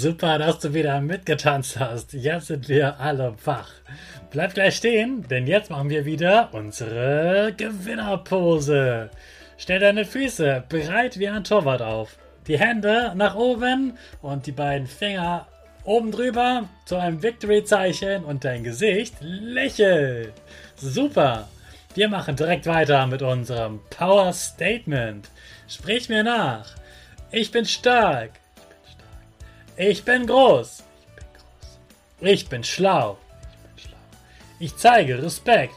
Super, dass du wieder mitgetanzt hast. Jetzt sind wir alle wach. Bleib gleich stehen, denn jetzt machen wir wieder unsere Gewinnerpose. Stell deine Füße bereit wie ein Torwart auf. Die Hände nach oben und die beiden Finger oben drüber zu einem Victory-Zeichen und dein Gesicht lächelt. Super. Wir machen direkt weiter mit unserem Power Statement. Sprich mir nach. Ich bin stark. Ich bin groß. Ich bin schlau. Ich zeige Respekt.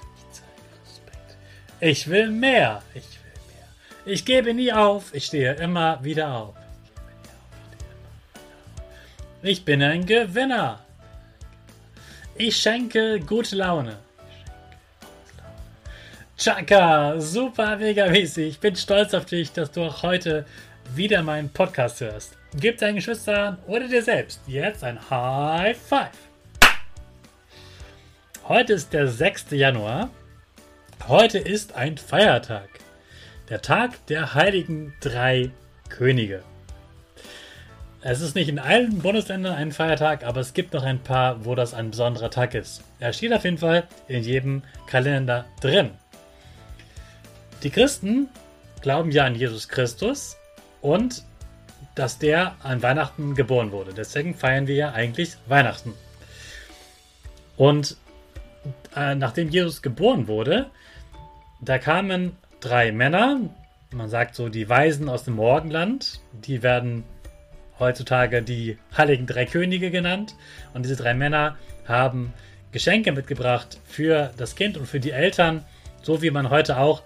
Ich will mehr. Ich will mehr. Ich gebe nie auf. Ich stehe immer wieder auf. Ich bin ein Gewinner. Ich schenke gute Laune. Chaka, super mega mäßig. Ich bin stolz auf dich, dass du auch heute wieder meinen Podcast hörst. Gib deinen Geschwistern oder dir selbst jetzt ein High Five. Heute ist der 6. Januar. Heute ist ein Feiertag. Der Tag der heiligen drei Könige. Es ist nicht in allen Bundesländern ein Feiertag, aber es gibt noch ein paar, wo das ein besonderer Tag ist. Er steht auf jeden Fall in jedem Kalender drin. Die Christen glauben ja an Jesus Christus und dass der an Weihnachten geboren wurde. Deswegen feiern wir ja eigentlich Weihnachten. Und äh, nachdem Jesus geboren wurde, da kamen drei Männer, man sagt so die Weisen aus dem Morgenland, die werden heutzutage die heiligen drei Könige genannt. Und diese drei Männer haben Geschenke mitgebracht für das Kind und für die Eltern, so wie man heute auch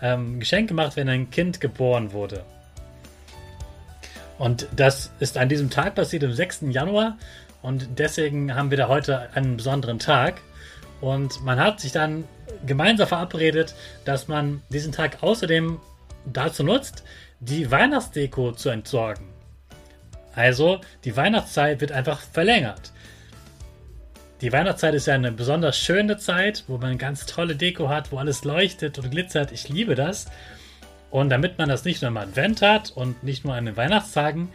ähm, Geschenke macht, wenn ein Kind geboren wurde. Und das ist an diesem Tag passiert, am 6. Januar. Und deswegen haben wir da heute einen besonderen Tag. Und man hat sich dann gemeinsam verabredet, dass man diesen Tag außerdem dazu nutzt, die Weihnachtsdeko zu entsorgen. Also die Weihnachtszeit wird einfach verlängert. Die Weihnachtszeit ist ja eine besonders schöne Zeit, wo man ganz tolle Deko hat, wo alles leuchtet und glitzert. Ich liebe das. Und damit man das nicht nur im Advent hat und nicht nur an den Weihnachtstagen,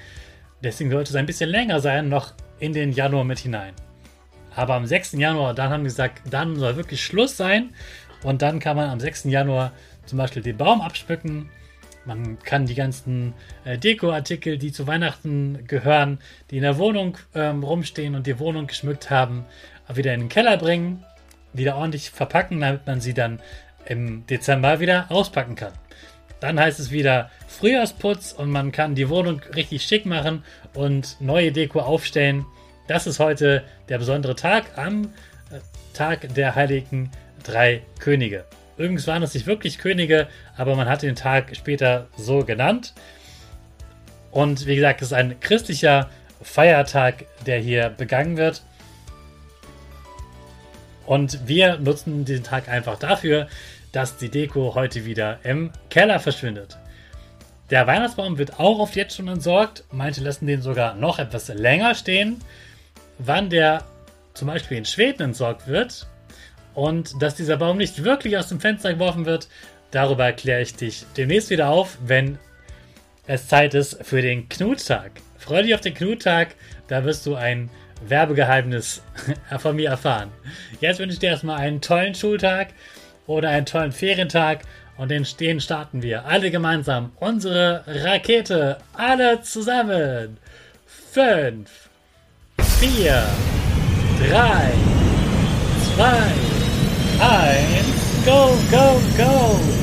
deswegen sollte es ein bisschen länger sein, noch in den Januar mit hinein. Aber am 6. Januar, dann haben wir gesagt, dann soll wirklich Schluss sein. Und dann kann man am 6. Januar zum Beispiel den Baum abschmücken. Man kann die ganzen äh, Dekoartikel, die zu Weihnachten gehören, die in der Wohnung ähm, rumstehen und die Wohnung geschmückt haben, wieder in den Keller bringen, wieder ordentlich verpacken, damit man sie dann im Dezember wieder auspacken kann. Dann heißt es wieder Frühjahrsputz und man kann die Wohnung richtig schick machen und neue Deko aufstellen. Das ist heute der besondere Tag am äh, Tag der heiligen drei Könige. Übrigens waren es nicht wirklich Könige, aber man hat den Tag später so genannt. Und wie gesagt, es ist ein christlicher Feiertag, der hier begangen wird. Und wir nutzen diesen Tag einfach dafür, dass die Deko heute wieder im Keller verschwindet. Der Weihnachtsbaum wird auch oft jetzt schon entsorgt. Manche lassen den sogar noch etwas länger stehen. Wann der zum Beispiel in Schweden entsorgt wird und dass dieser Baum nicht wirklich aus dem Fenster geworfen wird, darüber erkläre ich dich demnächst wieder auf, wenn es Zeit ist für den Knuttag. Freue dich auf den Knuttag, da wirst du ein Werbegeheimnis von mir erfahren. Jetzt wünsche ich dir erstmal einen tollen Schultag oder einen tollen Ferientag und den, den starten wir alle gemeinsam. Unsere Rakete, alle zusammen. Fünf, vier, drei, zwei, eins, go, go, go!